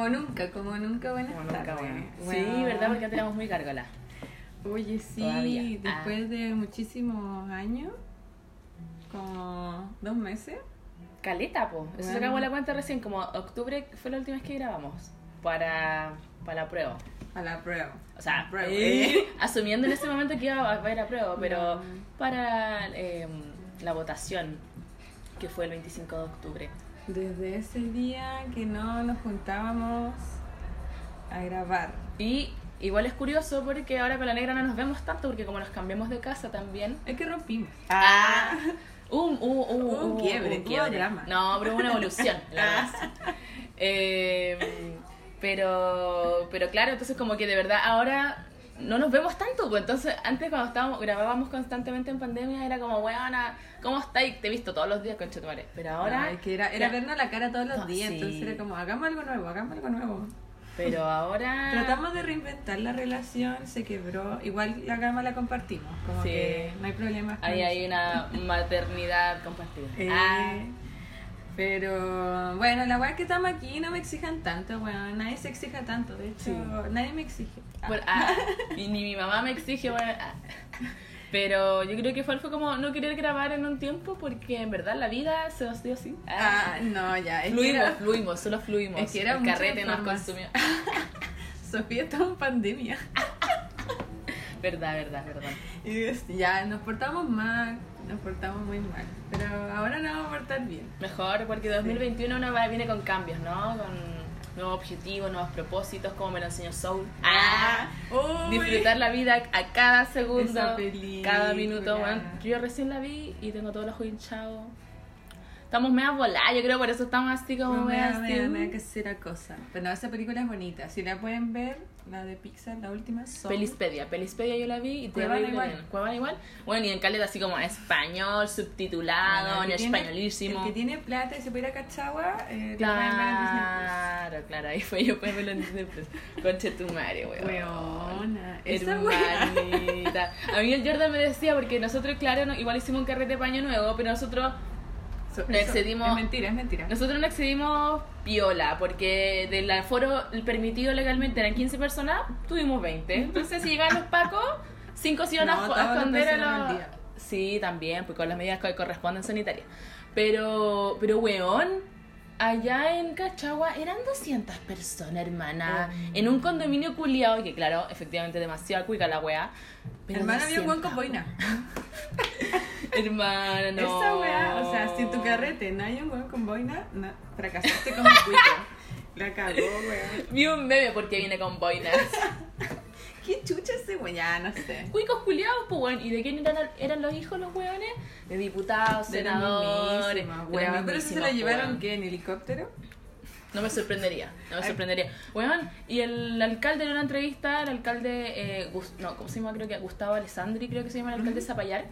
Como nunca, como nunca, buenas Como nunca, tardes. bueno. Sí, Bueno. ¿verdad? Porque antes éramos muy gárgolas. Oye, sí, Todavía. después Ah. de muchísimos años, como dos meses. Caleta, po. Eso Bueno. sacamos la cuenta recién, como octubre fue la última vez que grabamos. Para, para la prueba. A la prueba. O sea, Prueba. eh, asumiendo en ese momento que iba a haber a prueba, pero No. para eh, la votación, que fue el 25 de octubre. Desde ese día que no nos juntábamos a grabar. Y igual es curioso porque ahora con la negra no nos vemos tanto porque como nos cambiamos de casa también. Es que rompimos. Ah, un, un, un, Hubo un quiebre, hubo drama. No, pero una evolución. la relación. Eh, pero, pero claro, entonces como que de verdad ahora no nos vemos tanto, pues entonces antes cuando estábamos, grabábamos constantemente en pandemia era como, weona, ¿cómo estáis? Te he visto todos los días con Chetumare. Pero ahora, Ay, que era, era Era- vernos la cara todos los No, días, sí. entonces era como, hagamos algo nuevo, hagamos algo nuevo. pero ahora... Tratamos de reinventar la relación, se quebró. Igual la gama la compartimos, como Sí. que no hay problema. Ahí eso. hay una maternidad compartida. Eh, Ah, Pero bueno, la weá es que estamos aquí no me exijan tanto, weón. Nadie se exija tanto, de hecho, Sí. nadie me exige. Ah. Ah, y ni mi mamá me exige, bueno, ah. pero yo creo que fue, fue como no querer grabar en un tiempo porque en verdad la vida se nos dio así. Ah, no, ya. Es que fluimos, era- fluimos, solo fluimos. Es que era el carrete nos consumió. Sofía estaba en pandemia. verdad, verdad, verdad. Y ya, nos portamos mal, nos portamos muy mal. Pero ahora nos vamos a portar bien. Mejor porque 2021 uno va- viene con cambios, ¿no? Con nuevos objetivos, nuevos propósitos, como me lo enseñó Soul. Ah, Uy. disfrutar la vida a cada segundo, cada minuto. Bueno, yo recién la vi y tengo todos los ojos hinchados. Estamos medio voladas, yo creo, por eso estamos así como Como me medio da, me así. da- me da que será cosa. Pero no, esa película es bonita. Si la pueden ver, la de Pixar, la última, Soul. Pelispedia, Pelispedia yo la vi y te igual. Cuevana igual. Bueno, y en caleta así como español, subtitulado, Bueno, en tiene- españolísimo. El que tiene plata y se puede ir a Cachagua, eh, pueden ver Claro, claro, ahí fue yo puedo verlo en Disney Plus. Conche tu madre, weón. Weona, esa. Hermanita. A mí el Jordan me decía, porque nosotros, claro, no- igual hicimos un carrete de paño nuevo, pero nosotros So- No excedimos- Es mentira, es mentira. nosotros no excedimos piola, porque del aforo permitido legalmente eran 15 personas, tuvimos 20. Entonces, si llegaban los pacos, 5 se iban a No, esconder a los... Sí, también, pues con las medidas que corresponden sanitarias. Pero, pero weón, allá en Cachagua eran 200 personas, hermana. Oh. En un condominio culiado, que claro, efectivamente demasiado cuica la pero Hermana, había un buen 200. con boina. Hermana, no. Esa weá, o sea, si tu carrete no hay un buen con boina, no, fracasaste como cuico. La cagó, weá. Vi un meme porque viene con boinas. ¿Qué chucha ese weá? Ya, no sé. Cuicos culiados, pues weón. ¿Y de quién eran, eran los hijos los weones? De diputados, De senadores. weón. Pero si se la llevaron, weón. ¿qué? ¿En helicóptero? No me sorprendería, no me sorprendería. Weón, y el alcalde en una entrevista, el alcalde, eh, no, ¿cómo se llama? Creo que Gustavo Alessandri, creo que se llama el alcalde de Zapallar.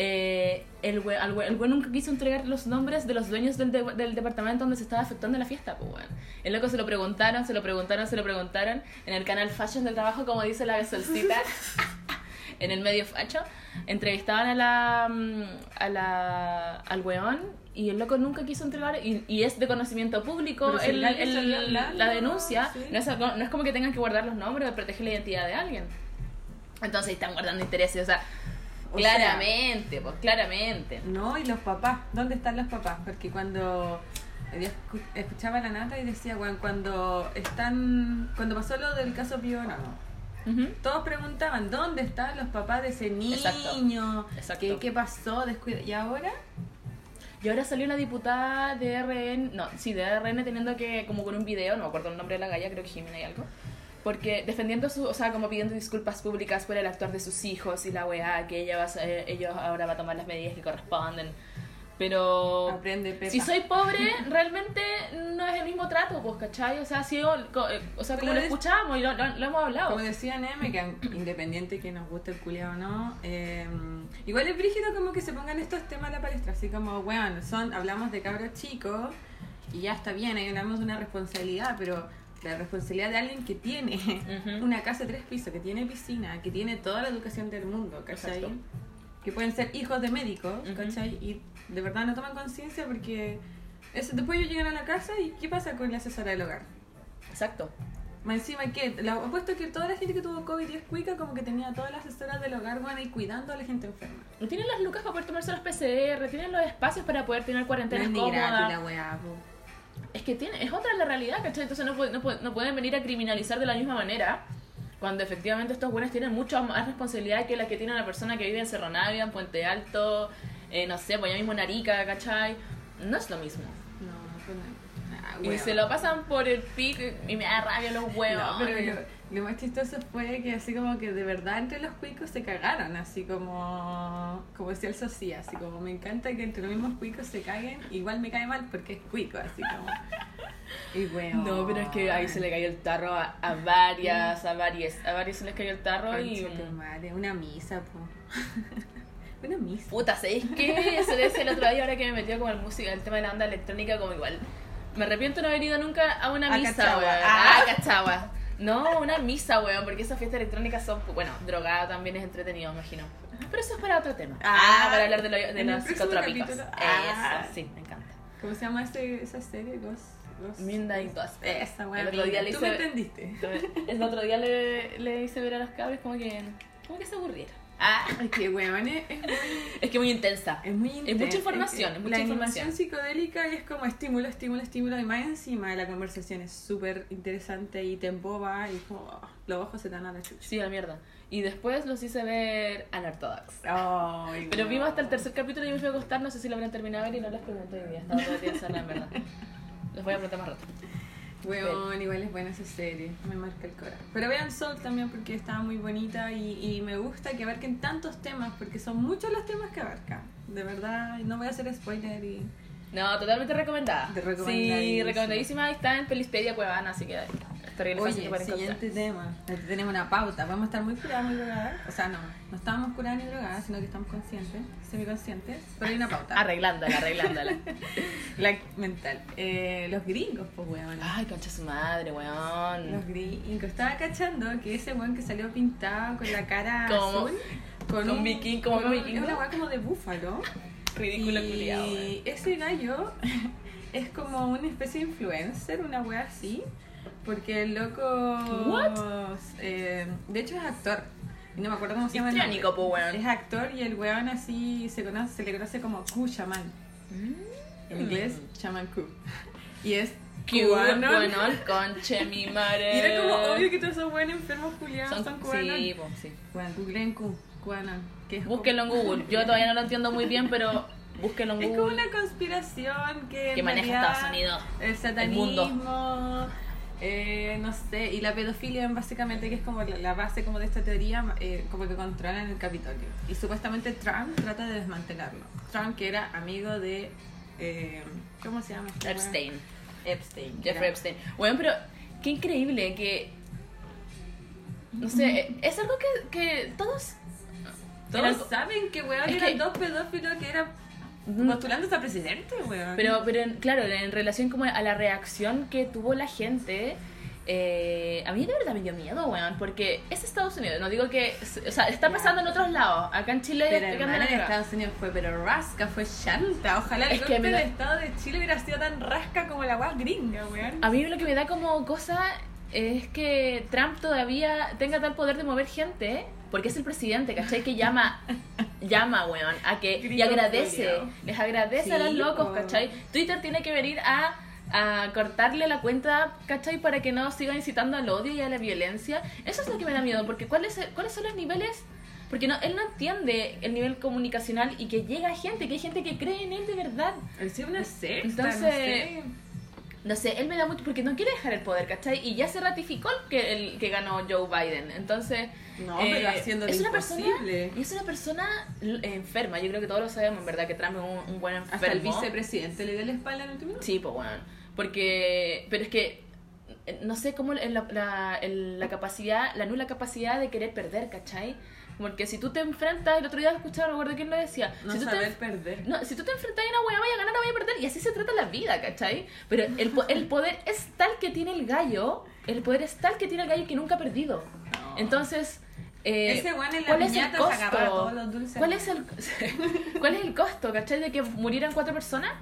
Eh, el güey el nunca quiso entregar los nombres de los dueños del, de- del departamento donde se estaba efectuando la fiesta, pues weón. El loco se lo preguntaron, se lo preguntaron, se lo preguntaron. En el canal Fashion del Trabajo, como dice la solcita, en el medio facho, entrevistaban a la, mm, a la al weón y el loco nunca quiso entregar y, y es de conocimiento público el- el- la denuncia sí. no, es, algo- no es como que tengan que guardar los nombres o proteger la identidad de alguien entonces están guardando intereses o sea O claramente pues claramente No, y los papás, ¿dónde están los papás? Porque cuando escuchaba a la nata y decía, bueno, cuando están, cuando pasó lo del caso Pío Ujú. todos preguntaban, ¿dónde están los papás de ese niño? Exacto, exacto. ¿Qué, qué pasó? Descuida. ¿Y ahora? y ahora salió una diputada de RN no sí de RN teniendo que como con un video no me acuerdo el nombre de la galla creo que Jimena y algo porque defendiendo su, o sea, como pidiendo disculpas públicas por el actuar de sus hijos y la weá, que ella va a, ser- ellos ahora va a tomar las medidas que corresponden. Pero Aprende, Pepa. si soy pobre, realmente no es el mismo trato, pues, ¿cachai? O sea, si yo- eh, o sea como lo es- escuchamos y lo, lo- lo hemos hablado. Como decía Neme, que independiente que nos guste el culiado o no, eh, igual es brígido como que se pongan estos temas a la palestra, así como, weón, son, hablamos de cabros chicos y ya está bien, ahí hablamos de una responsabilidad, pero la responsabilidad de alguien que tiene Ujú. una casa de tres pisos, que tiene piscina, que tiene toda la educación del mundo, ¿cachai? Exacto. Que pueden ser hijos de médicos, Ujú. ¿cachai? Y de verdad no toman conciencia porque eso, después ellos llegan a la casa y ¿qué pasa con la asesora del hogar? Exacto. Más encima que, apuesto que toda la gente que tuvo COVID y es cuica, como que tenía todas las asesoras del hogar, bueno, y cuidando a la gente enferma. Y Tienen las lucas para poder tomarse los PCR, tienen los espacios para poder tener No cuarentena es ni cómoda. gratis la weá, po. Es que tiene, es otra la realidad, ¿cachai? Entonces no, puede- no, puede- no pueden venir a criminalizar de la misma manera cuando efectivamente estos buenos tienen mucha más responsabilidad que la que tiene una persona que vive en Cerro Navia, en Puente Alto, eh, no sé, pues allá mismo en Arica, ¿cachai? No es lo mismo. No, pues no. Ah, Y se lo pasan por el pico y me da rabia los huevos. No, pero lo, más chistoso fue que así como que de verdad entre los cuicos se cagaron, así como como decía el Socia, así como me encanta que entre los mismos cuicos se caguen, igual me cae mal porque es cuico, así como y bueno. No, pero es que ahí se le cayó el tarro a, a varias, a varias, a varias se les cayó el tarro y... Tu madre, una misa, po. una misa. Puta, ¿sabéis qué? Le decía el otro día ahora que me metió con el música, el tema de la onda electrónica como igual. Me arrepiento de no haber ido nunca a una A misa, Cachagua. weón. Ah. Ah, Cachagua. No, una misa, weón, porque esas fiestas electrónicas son, bueno, drogada también es entretenido, imagino. Pero eso es para otro tema. Ah, para hablar de, lo- de los psicotrópicos. Ah. Eso, sí, me encanta. ¿Cómo se llama ese, esa serie? Ghost, Ghost- Midnight Gospel. Esa weá. El otro día le Tú hice- me entendiste. El otro día le, le hice ver a los cabros como que, como que se aburrieron. Ah, Es que weón es, es muy es que muy intensa. Es muy Es intenso. mucha información, que es mucha la información. psicodélica y es como estímulo, estímulo, estímulo. Y más encima la conversación es súper interesante y te emboba y como oh, los ojos se te dan a la chucha. Sí, la mierda. Y después los hice ver Unorthodox. Ay, Pero no. vimos hasta el tercer capítulo y me fui a acostar, no sé si lo habrán terminado de ver y no les pregunté hoy día. Estaba todo el día sola, en verdad. Les voy a preguntar más rato. Weón, igual es buena esa serie, me marca el corazón. Pero vean Soul también porque está muy bonita y, y me gusta que abarquen tantos temas porque son muchos los temas que abarcan. De verdad, no voy a hacer spoiler y... No, totalmente recomendada. De Sí, recomendadísima. Ahí está en Pelispedia Cuevana, así que fácil Oye, para siguiente encontrar. tema. Tenemos una pauta. Vamos a estar muy curadas, muy drogadas. O sea, no, no estábamos curadas ni drogadas, sino que estamos conscientes, semiconscientes. Pero hay una pauta. Arreglándola, arreglándola. La mental. Eh, los gringos, pues, weón. Ay, concha su madre, weón. Los gringos. Estaba cachando que ese weón que salió pintado con la cara Como- azul. con viking- como con un- vikingo. Es una weá como de búfalo. Ridículo y culiao, weón. ese gallo es como una especie de influencer, una wea así. Porque el loco. What? eh, de hecho es actor. Y no me acuerdo cómo se llama. el. Histriónico, po, weón. Es actor y el weón así se, conoce, se le conoce como Q Shaman. En inglés, Shaman Q. Y es cubano. bueno, el conche mi madre. Y era como obvio que todos esos buenos enfermos culiados son, Son, cubanos. sí, po, sí. Bueno, googleen Q, cubano. Búsquenlo en Google. Yo todavía no lo entiendo muy bien, pero búsquenlo en Es como Google. una conspiración que, Que maneja realidad Estados Unidos, El satanismo, eh, no sé, y la pedofilia básicamente que es como la, la base como de esta teoría, eh, como que controlan el Capitolio. Y supuestamente Trump trata de desmantelarlo. Trump que era amigo de... eh, ¿Cómo se llama? Epstein. Epstein. Jeffrey era- Epstein. Bueno, pero qué increíble que. No sé, es algo que, que todos. Todos algo- saben que weón eran que- dos pedófilos que eran Mm. postulándose a presidente, weón. Pero, pero en- claro, en relación como a la reacción que tuvo la gente, eh, a mí de verdad me dio miedo, weón, porque es Estados Unidos, no digo que, o sea, está pasando en otros lados, acá en Chile, Pero en hermana, en América. Estados Unidos fue pero rasca, fue chanta. Ojalá el Es golpe me da- del Estado de Chile hubiera sido tan rasca como la guas gringa, weón. A mí lo que me da como cosa es que Trump todavía tenga tal poder de mover gente, porque es el presidente, ¿cachai? Que llama, llama, weón, a que, y agradece, les agradece a los locos. ¿cachai? Twitter tiene que venir a, a cortarle la cuenta, ¿cachai? Para que no siga incitando al odio y a la violencia. Eso es lo que me da miedo, porque ¿cuáles, cuáles son los niveles? Porque no, él no entiende el nivel comunicacional y que llega gente, que hay gente que cree en él de verdad. Es una secta, Entonces, no sé. No sé, él me da mucho porque no quiere dejar el poder, ¿cachai? Y ya se ratificó el que, el que ganó Joe Biden. Entonces, No, eh, pero haciendo lo es una imposible. persona y es una persona enferma. Yo creo que todos lo sabemos, en verdad, que Trump es un, un buen enfermo. Hasta el vicepresidente le dio la espalda en el último. Sí, pues bueno. Porque, pero es que eh, no sé cómo la, la, la capacidad, la nula capacidad de querer perder, ¿cachai? Porque si tú te enfrentas, el otro día escuchaba, recuerdo quién lo decía, No si tú te saber perder. no, si tú te enfrentas a una wea, vaya a ganar o vaya a perder. Y así se trata la vida, ¿cachai? Pero el, el poder es tal que tiene el gallo, el poder es tal que tiene el gallo que nunca ha perdido. No. Entonces, eh, Ese en la ¿cuál es el costo? todos los dulces. ¿Cuál es el, ¿Cuál es el costo, cachai? De que murieran cuatro personas.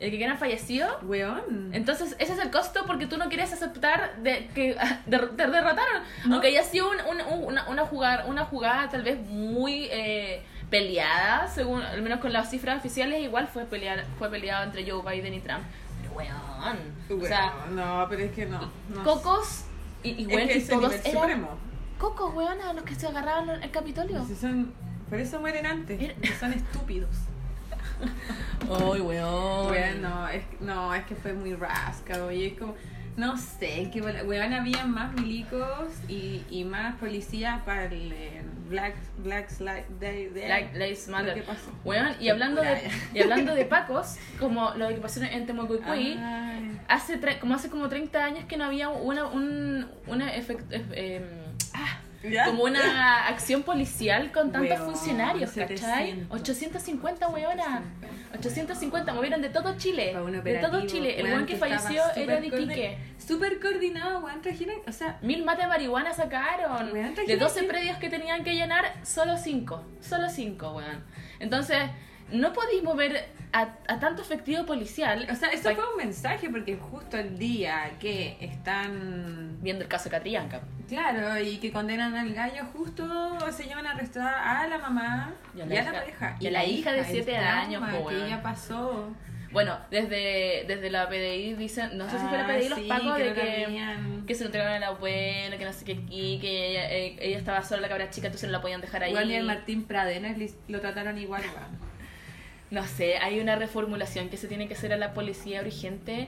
El que quedan fallecido. Weón. Entonces, ese es el costo porque tú no quieres aceptar de que te derrotaron. No. Aunque haya sido un- un- un- una, una, jugada, una jugada tal vez muy eh, peleada, según al menos con las cifras oficiales, igual fue pelear, fue peleado entre Joe Biden y Trump. Pero weón. O sea, Weón, no, pero es que no. no cocos y, y, Es weón, que y es todos nivel eran supremo. cocos, weón, a los que se agarraban el Capitolio. Si son, por eso mueren antes, porque son estúpidos. Ay, weón. Weón, no, es, no, es que fue muy rasca, oye, es como, no sé, que weón, había más milicos y, y más policías para el eh, Black, Black Slide Day. Day. Black Lives Matter. ¿Qué pasó? Weón, y hablando de, y hablando de pacos, como lo que pasó en Temucuicui, hace tre- como hace como 30 años que no había una un una efect- eh, em, ¿Ya? como una acción policial con tantos Weón, funcionarios, ¿cachai? 700. 850 weona. 850 movieron de todo Chile. De todo Chile. El weón, que falleció era de Iquique. Súper coordinado, weón, trajeron, o sea, Mil mates de marihuana sacaron. De trajeron 12 aquí- predios que tenían que llenar, solo 5. Solo 5, weón. Entonces, no podéis mover a, a tanto efectivo policial. o sea, esto pa- fue un mensaje porque justo el día que están Viendo el caso de Catrillanca. Claro, y que condenan al gallo justo se llevan a arrestar a la mamá Y y a a la la, pareja. y a la hija de el siete trauma años, po, que ella pasó. Bueno, desde, desde la PDI dicen, no sé si fue la Ah, PDI los sí, pacos de la que, que se lo entregaron al abuelo, que no sé qué, y que ella, eh, ella estaba sola, la cabra chica, entonces no la podían dejar ahí. Igual y el Martín Pradenas li- lo trataron igual, weón. No sé, hay una reformulación que se tiene que hacer a la policía urgente,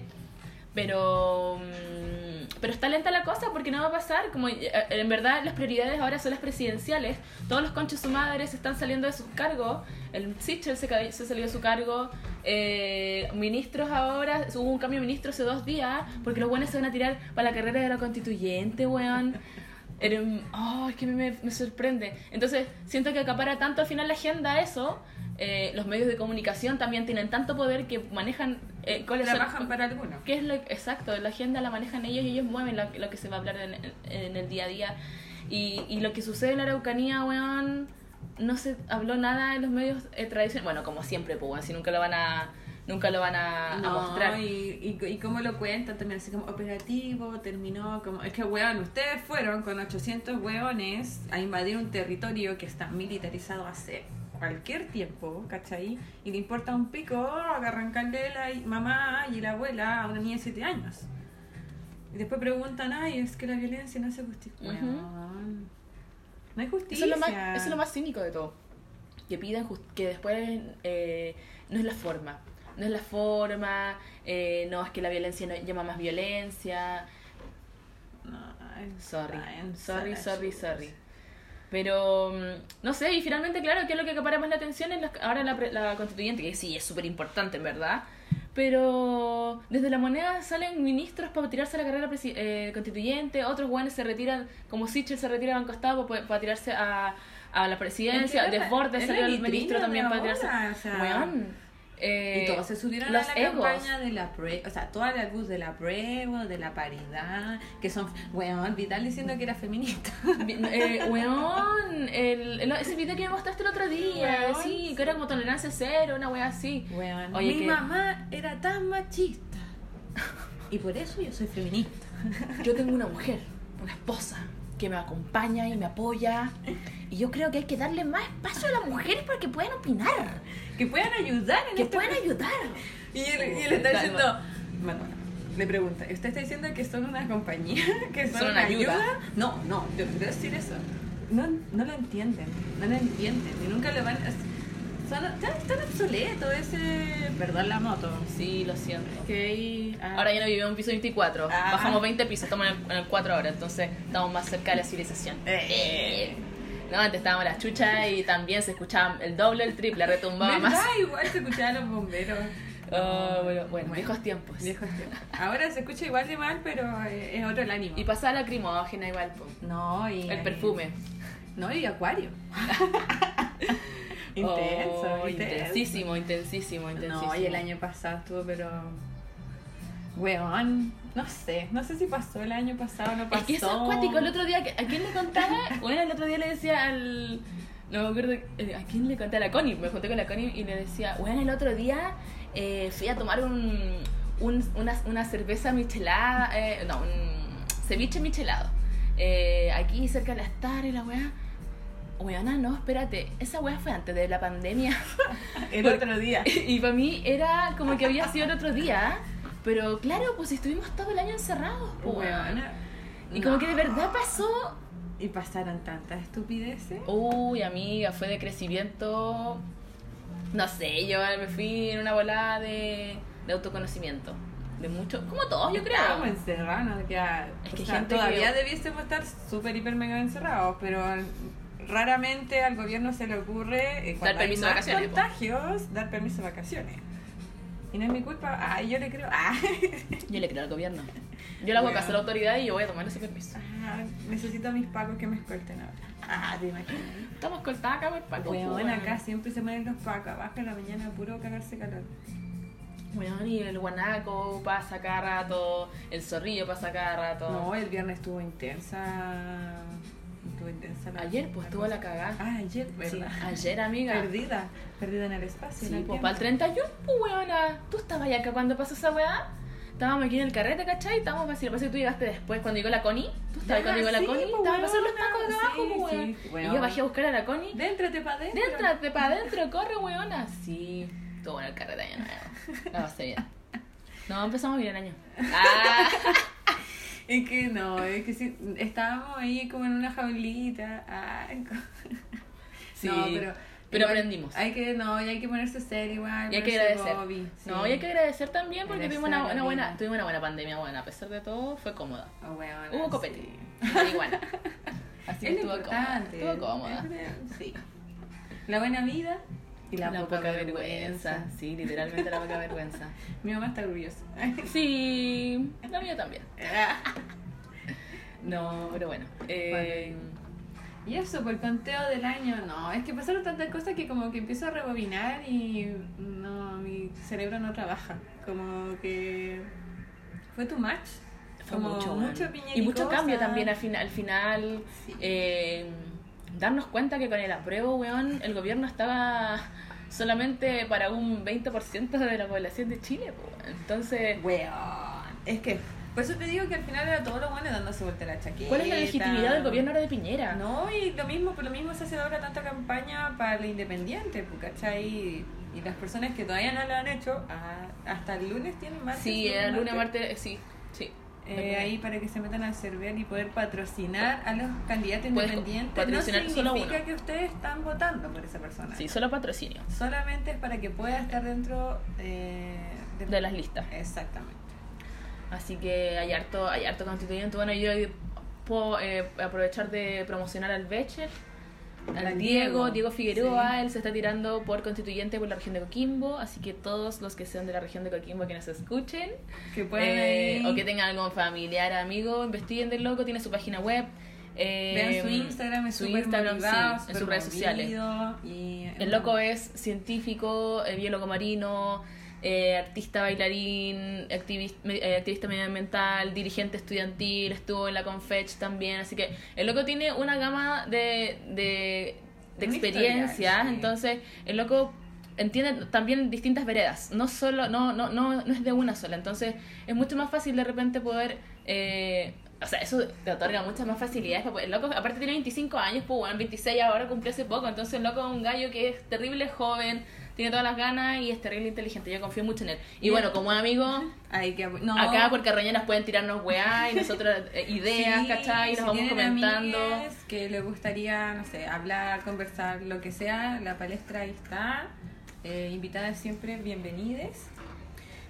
pero mm, pero está lenta la cosa porque no va a pasar. Como eh, en verdad las prioridades ahora son las presidenciales. Todos los conchos su madre se están saliendo de sus cargos. El Sichel se, se salió de su cargo. Eh, ministros ahora, hubo un cambio de ministro hace dos días porque los buenos se van a tirar para la carrera de la constituyente, weón. Era un- oh, es que me, me sorprende. Entonces, siento que acapara tanto al final la agenda eso. eh, los medios de comunicación también tienen tanto poder que manejan eh, cuáles son- Trabajan para algunos. ¿Qué es lo exacto? La agenda la manejan ellos y ellos mueven lo, lo que se va a hablar en, en el día a día. Y, y lo que sucede en la Araucanía, weón, no se habló nada en los medios eh, tradicionales. Bueno, como siempre, pues, si nunca lo van a, nunca lo van a, mostrar. y, y, y cómo lo cuentan también, así como operativo, terminó como... Es que, weón, ustedes fueron con 800 weones a invadir un territorio que está militarizado hace cualquier tiempo, ¿cachai? Y le importa un pico arrancarle la mamá y la abuela a una niña de 7 años. Y después preguntan, ay, es que la violencia no se justifica. Ujú. Weón, No hay Eso justicia. es, lo más, eso es lo más cínico de todo. Que piden que después eh, no es la forma. No es la forma, eh, no es que la violencia no llama más violencia. No, Sorry, sorry, sorry, chicos. sorry. Pero, mm, no sé, y finalmente, claro, que es lo que acapara más la atención es la- ahora la, la constituyente, que sí, es súper importante, en verdad. Pero desde la moneda salen ministros para tirarse a la carrera eh, constituyente, otros guanes se retiran, como Sichel se retira a Banco Estado para, para tirarse a, a la presidencia, Desbordes es salió el ministro también para tirarse. o sea, eh, Y todos se subieron los a la egos. campaña de la prueba, o sea, toda la luz de la prueba, de la paridad, que son, weón, Vital diciendo que era feminista. Eh, weón, el, el- ese video que me mostraste el otro día, Weón, sí, que era como tolerancia cero, una wea así. Weón, Oye, mi que- mamá era tan machista. Y por eso yo soy feminista. Yo tengo una mujer, una esposa, que me acompaña y me apoya. Y yo creo que hay que darle más espacio a las mujeres para que puedan opinar, Que puedan ayudar en que este puedan ayudar. Y él, y él está Calma. diciendo, Manuela, le pregunta, ¿usted está diciendo que son una compañía? ¿Que son, Son una una ayuda. ayuda? No, no, yo quiero decir eso. No, no lo entienden, no lo entienden y nunca lo van a... Son, ya están obsoletos ese... Perdón la moto. Sí, lo siento. Que ahí... ah, Ahora ya no vivimos en piso 24, Ah. bajamos 20 pisos, estamos en el, en el 4 ahora, entonces estamos más cerca de la civilización. Eh. No, antes estábamos en la chucha y también se escuchaba el doble, el triple, retumbaba ¿Verdad? más. Igual se escuchaban los bomberos. Oh, bueno, bueno, viejos tiempos. Viejos tiempos. Ahora se escucha igual de mal, pero eh, es otro el ánimo. Y pasaba la lacrimógena igual, po. no, y... el perfume. No, y acuario. intenso, Oh, intenso. intensísimo, intensísimo, intensísimo. No, y el año pasado estuvo, pero. Weón, no sé, no sé si pasó el año pasado o no pasó. Es que eso es acuático. El otro día, ¿a quién le contaba? Bueno, el otro día le decía al. No me acuerdo. eh, ¿A quién le conté? A la Connie. Me junté con la Connie y le decía, bueno, el otro día eh, fui a tomar un, un- una, una cerveza michelada, eh, no, un ceviche michelado. eh, aquí cerca de la Star y la weá. Weona, no, espérate, esa weá fue antes de la pandemia. El otro día. y para mí era como que había sido el otro día. Pero claro, pues estuvimos todo el año encerrados, pues. Weona. Y como que de verdad pasó. Y pasaron tantas estupideces. Uy, amiga, fue de crecimiento. No sé, yo me fui en una volada de, de autoconocimiento. De mucho, como todos, yo creo. Estábamos encerrados, ¿no? Ya, Es o que sea, gente todavía que- debiésemos estar súper, hiper, mega encerrados, pero raramente al gobierno se le ocurre, eh, cuando hay permiso de más vacaciones, po. contagios, dar permiso de vacaciones. Y no es mi culpa, ah, yo le creo, ah, Yo le creo al gobierno. Yo le hago Weón. caso a la autoridad y yo voy a tomar ese permiso. ah, necesito a mis pacos que me escolten ahora. Ah, te imaginas. Estamos cortadas acá por Paco. Weón, weón. acá siempre se mueren los pacos, abajo en la mañana puro cagarse calor. Weón, y el guanaco pasa cada rato, el zorrillo pasa cada rato. No, el viernes estuvo intensa. Estuvo intensa la Ayer, pues, tuvo la cagada. Ah, ayer, Sí, ¿verdad? ayer, amiga. Perdida, perdida en el espacio. Sí, pues para el 31, pues weona. ¿Tú estabas acá cuando pasó esa weá? Estábamos aquí en el carrete, ¿cachai? Estábamos así, parece que tú llegaste después cuando llegó la Connie. ¿Tú estabas cuando llegó la sí, Connie? pues, Estábamos pasando los tacos acá abajo, sí, pues weón. sí, Y yo bajé a buscar a la Connie. Déntrate para adentro. Déntrate para adentro, corre, weona. Sí, todo bueno el carrete año nuevo. La pasé bien. No, empezamos bien el año. Ah, Es que no, es que sí, estábamos ahí como en una jaulita. Ay, co- sí. No, pero, pero igual aprendimos. Hay que, no, y hay que ponerse serio igual. Y hay que agradecer. bobby, sí. No, y hay que agradecer también porque Agradecer tuvimos una, una buena, tuvimos una buena pandemia, buena. A pesar de todo, fue cómoda. Oh, weona, Hubo copete. sí. Marihuana. Así que Es lo estuvo cómoda. Estuvo cómoda. Sí. La buena vida y la, La poca, poca vergüenza. vergüenza. Sí, literalmente la poca vergüenza. Mi mamá está orgullosa. Sí, la mía también. No, pero bueno. Eh, Y eso, por el conteo del año, no, es que pasaron tantas cosas que como que empiezo a rebobinar y no, mi cerebro no trabaja. Como que fue too much. fue como mucho, mucho Y mucho cambio también al, fin- al final. Sí. eh, darnos cuenta que con el apruebo, weón, el gobierno estaba solamente para un 20% de la población de Chile, weón. Entonces, Weón, es que, por eso te digo que al final era todo lo bueno dándose vuelta la chaqueta. ¿cuál es la legitimidad del gobierno ahora de Piñera? No, y lo mismo, por lo mismo se hace ahora tanta campaña para la independiente, pues, ¿cachai? Y las personas que todavía no lo han hecho, ah, hasta el lunes tienen más. Sí, era lunes, martes, sí, sí. Eh, ahí para que se metan al server y poder patrocinar a los candidatos Puedes independientes. no significa que ustedes están votando por esa persona. Sí, solo patrocinio Solamente es para que pueda estar dentro eh, de las listas. Exactamente. Así que hay harto, hay harto constituyente. Bueno, yo puedo eh, aprovechar de promocionar al Becher, al Diego, Diego, Figueroa, sí. él se está tirando por constituyente por la región de Coquimbo, así que todos los que sean de la región de Coquimbo que nos escuchen, Que eh, o que tengan algún familiar, amigo, investiguen del loco, tiene su página web. eh, Vean su Instagram, es su Instagram, motivado, sí, en sus redes sociales. Y, El loco es científico, eh, biólogo marino, eh, artista bailarín, activista, activista medioambiental, dirigente estudiantil, estuvo en la Confech también, así que el loco tiene una gama de, de, de experiencias, sí. entonces el loco entiende también distintas veredas, no solo, no, no, no, no es de una sola, entonces es mucho más fácil de repente poder eh, o sea, eso te otorga muchas más facilidades. poder- El loco, aparte tiene 25 años, pues bueno, 26 ahora cumplió hace poco. Entonces el loco es un gallo que es terrible joven, tiene todas las ganas y es terrible inteligente. Yo confío mucho en él. Y bueno, como amigo, Hay que, no, acá por carroñeras pueden tirarnos weá y nosotros eh, ideas, Sí, ¿cachai? Y nos si vamos comentando. que les gustaría, no sé, hablar, conversar, lo que sea, la palestra ahí está. Eh, invitadas siempre, bienvenides.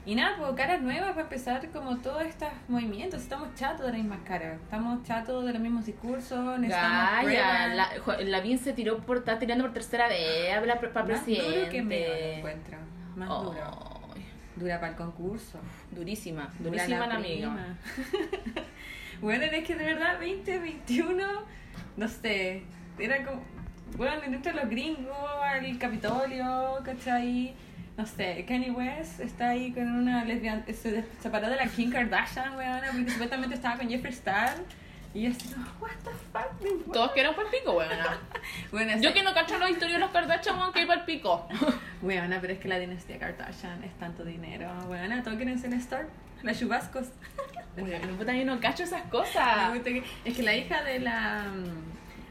Y nada, pues caras nuevas para empezar como todos estos movimientos. Estamos chatos de las mismas caras. Estamos chatos de los mismos discursos. Gaya, pruebas. la, Lavín se tiró por, está tirando por tercera vez, habla para Más presidente. duro que me lo encuentro. Más duro. Dura para el concurso. durísima, Dura durísima la amiga. bueno, es que de verdad 2021, no sé, era como, bueno, entre los gringos, al Capitolio, ¿cachai? No sé, Kanye West está ahí con una lesbiana, se separó de la Kim Kardashian, weona, porque supuestamente estaba con Jeffree Star. Y así como, what the fuck? Todos quieren el pico, weona. Bueno, Yo que no cacho la historia de los Kardashian, weón, que hay el pico. Weona, pero es que la dinastía Kardashian es tanto dinero. Weona, todos quieren ser star. Las chubascos. Weón, puta, yo no cacho esas cosas. Es que la hija de la.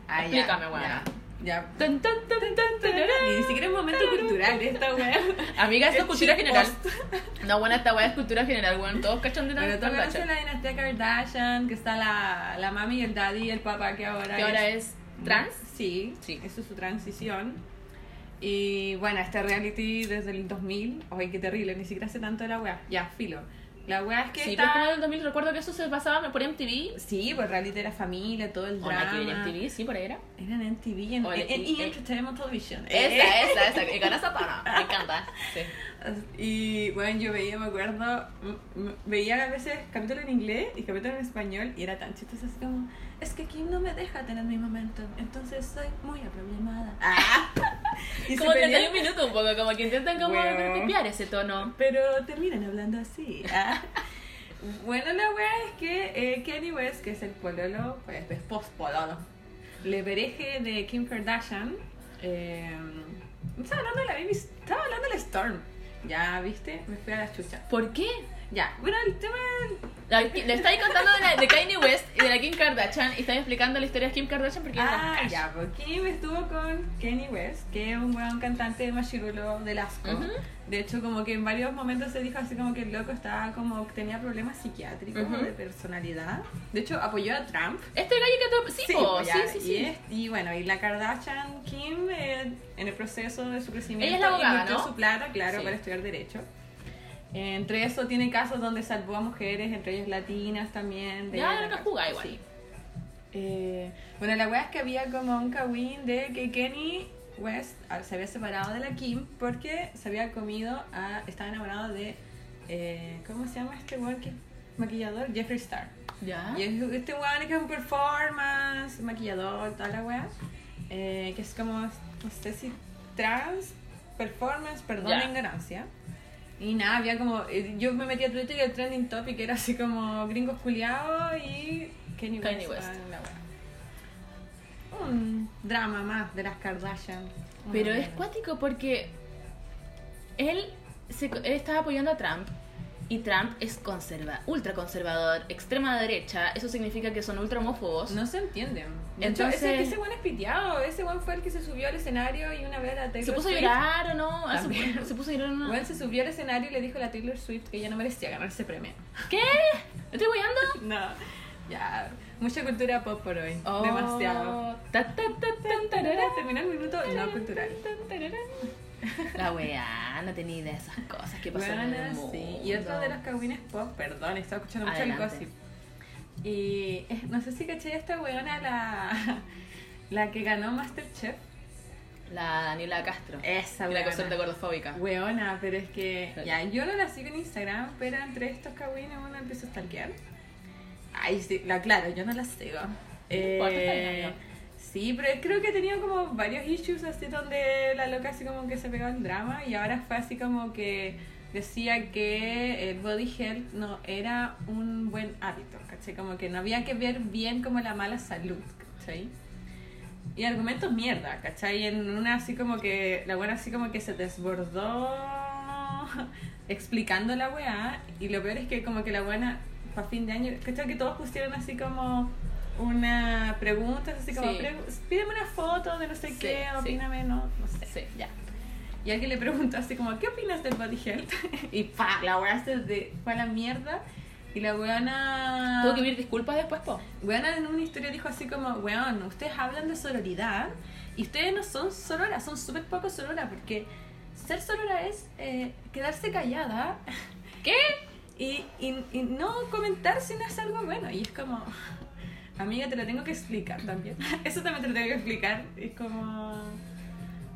ah, ya, Explícame, weona. Ya. Ya. Tan, tan, tan. Ni siquiera es momento cultural esta wea. Amiga, esto es Es cultura general. No, bueno, esta weá es cultura general, weón. Todos cachan de la Bueno, tú conoces Kardashian. la dinastía Kardashian, que está la, la mami el daddy y el papá que ahora Que ahora es trans. Sí, Sí. Eso es su transición. Y bueno, este reality desde el 2000. Ay, qué terrible, ni siquiera hace tanto de la wea. Ya, filo. La wea es que Sí, está... pero como en el 2000 recuerdo que eso se pasaba por MTV. Sí, pues reality de la familia, todo el O drama. En MTV, sí, por ahí era. Era en MTV, O en, en- en en- Entertainment Television. Esa, esa, esa. Y gana Satana. Me encanta. Sí. Y bueno, yo veía, me acuerdo, veía a veces capítulos en inglés y capítulos en español y era tan chistoso así como, es que Kim no me deja tener mi momento, entonces soy muy aproblemada. Ah. Y Como se 31 pelean, minutos un poco, como que intentan como Weón. copiar ese tono. pero terminan hablando así. Ah. Bueno, la wea es que eh, Kenny West, que es el pololo, pues esposo pololo, le pereje de Kim Kardashian, eh, estaba hablando de la baby, estaba hablando de la Storm. Ya, ¿viste? Me fui a la chucha. ¿Por qué? Ya, bueno, el tema le estáis contando de, la, de Kanye West y de la Kim Kardashian y estáis explicando la historia de Kim Kardashian porque no Ah, ya, pues Kim estuvo con Kenny West, que es un buen cantante de machirulo del asco. Ujú. De hecho, como que en varios momentos se dijo así como que el loco estaba como, tenía problemas psiquiátricos Ujú. de personalidad. De hecho, apoyó a Trump. Este gallo que tú... Sí, po, pues, sí, ya, sí, y, sí. es- y bueno, y la Kardashian Kim, eh, en el proceso de su crecimiento, Ella es la abogada, ¿no? su plata, claro, Sí. para estudiar Derecho. Entre eso tiene casos donde salvó a mujeres, entre ellas latinas también. de Ya, era que igual. Sí. Eh, bueno, la wea es que había como un kawin de que Kenny West ah, se había separado de la Kim porque se había comido a. estaba enamorado de. eh, ¿Cómo se llama este weón que es maquillador? Jeffree Star. Ya. Y es este weón que es un performance, maquillador, toda la wea. eh, que es como, no sé si trans, performance, perdón la ignorancia. Y nada, había como. eh, Yo me metí a Twitter y el trending topic era así como gringos culiados y Kanye West. Kanye West. wea. Un drama más de las Kardashian. Pero es cuático porque él, se, él estaba apoyando a Trump y Trump es conserva, ultra conservador, extrema derecha. Eso significa que son ultra homófobos. No se entienden. De Entonces- hecho, ese, ese buen es piteado. Ese buen fue el que se subió al escenario y una vez a Taylor ¿Se puso a Swift- llorar o no? Ah, También. Se, se puso a llorar o no. Bueno, se subió al escenario y le dijo a la Taylor Swift que ella no merecía ganar ese premio. ¿Qué? ¿Estoy guiando? No, ya. Mucha cultura pop por hoy. Demasiado. Oh. Ta, ta, ta, tarara. Terminó el minuto no cultural. La weá, no tenía idea de esas cosas que pasan en el Bueno, mundo. sí. Y otro de los cagüines pop, perdón, estaba escuchando mucho Adelante. el gossip. Y eh, no sé si caché esta weona, la, la que ganó Masterchef. La Daniela Castro. Esa la weona. consorte gordofóbica. Weona, pero es que ya, yo no la sigo en Instagram, pero entre estos cagüines uno empieza a stalkear. Ay, sí, la claro, yo no la sigo. Eh, sí, pero creo que he tenido como varios issues así donde la loca así como que se pegó el drama y ahora fue así como que decía que el body health no era un buen hábito, ¿cachai? Como que no había que ver bien como la mala salud, ¿cachai? Y argumentos mierda, ¿cachai? En una así como que, la buena así como que se desbordó explicando la weá. Y lo peor es que como que la buena, para fin de año, ¿cachai? Que todos pusieron así como una pregunta, así como, Sí. "Pre- pídeme una foto de no sé Sí, qué, sí. opíname, no, no sé. Sí. Ya. Y alguien le preguntó así como, ¿qué opinas del body health? y pa, la weá se de, fue a la mierda. Y la weona... Tuvo que pedir disculpas después, po. Weona en una historia dijo así como, weón, ustedes hablan de sororidad y ustedes no son sororas, son súper poco sororas porque ser sorora es eh, quedarse callada ¿Qué? y, y, y no comentar si no es algo bueno. Y es como, amiga, te lo tengo que explicar también. Eso también te lo tengo que explicar. Es como,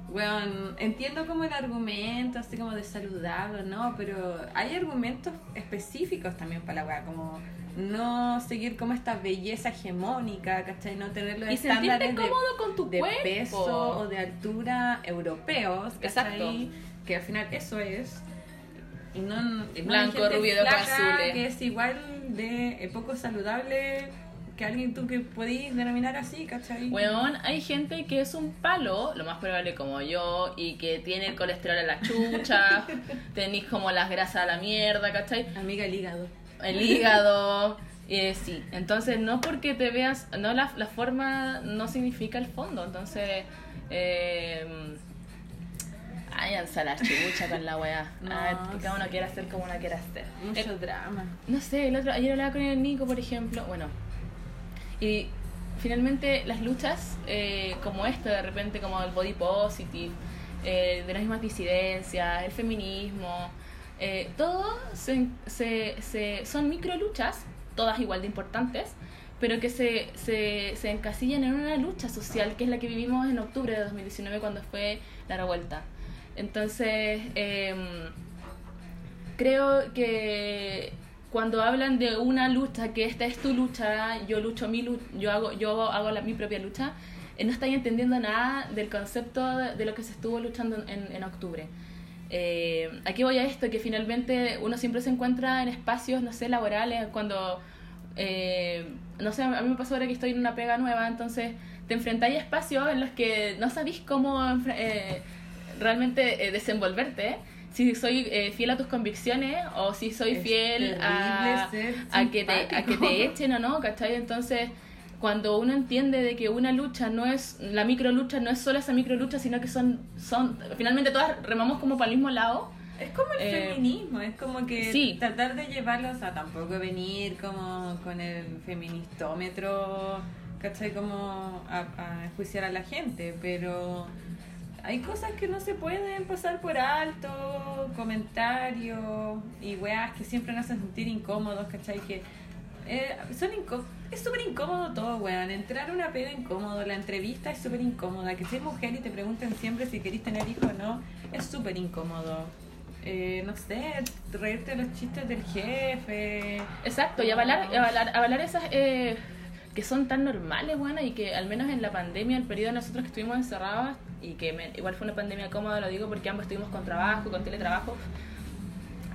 weón, entiendo como el argumento, así como de saludable, ¿no? Pero hay argumentos específicos también para la weá, como no seguir como esta belleza hegemónica, ¿cachai? No tener los Y estándares de, cómodo con tu de cuerpo. peso o de altura europeos, ¿cachai? Exacto. Que al final eso es. Y no, Blanco, rubio de azules. Que es igual de poco saludable que alguien tú que podís denominar así, ¿cachai? Weón, hay gente que es un palo, lo más probable como yo, y que tiene el colesterol a la chucha, tenéis como las grasas a la mierda, ¿cachai? Amiga, el hígado. El hígado. Eh, sí, entonces no porque te veas, no la, la forma no significa el fondo, entonces eh, váyanse a la chucha con la weá. No, Ah, cada uno sí. quiera hacer como uno quiera hacer. Mucho drama. no sé, el otro, ayer hablaba con el Nico, por ejemplo, bueno, y finalmente las luchas eh, como esta, de repente como el body positive, eh, de las mismas disidencias, el feminismo, eh, todo se, se, se- son micro luchas, todas igual de importantes, pero que se, se, se encasillan en una lucha social que es la que vivimos en octubre de 2019 cuando fue la revuelta. Entonces, em, creo que cuando hablan de una lucha, que esta es tu lucha, yo lucho mi lucha, yo hago, yo hago la, mi propia lucha, eh, no estáis entendiendo nada del concepto de, lo que se estuvo luchando en, en octubre. Eh, aquí voy a esto, que finalmente uno siempre se encuentra en espacios, no sé, laborales, cuando, eh, no sé, a mí me pasó ahora que estoy en una pega nueva, entonces te enfrentáis a espacios en los que no sabéis cómo realmente desenvolverte, si soy eh, fiel a tus convicciones o si soy Es fiel a, a que te, a que te echen o no, ¿cachai? Entonces, cuando uno entiende de que una lucha no es, la micro lucha no es solo esa micro lucha, sino que son, son finalmente todas remamos como para el mismo lado. Es como el Eh, feminismo, es como que sí. tratar de llevarlos a tampoco venir como con el feministómetro, ¿cachai? Como a, a enjuiciar a la gente, pero hay cosas que no se pueden pasar por alto, comentarios y weas que siempre nos hacen sentir incómodos, ¿cachai? Que eh, son incó- es súper incómodo todo, weón. Entrar a una peda incómodo, la entrevista es súper incómoda. Que seas mujer y te pregunten siempre si querés tener hijos o no, es súper incómodo. Eh, no sé, reírte de los chistes del jefe. Exacto, y avalar, avalar, avalar esas eh, que son tan normales, bueno, y que al menos en la pandemia, el periodo de nosotros que estuvimos encerrados, y que me- igual fue una pandemia cómoda, lo digo porque ambos estuvimos con trabajo, con teletrabajo,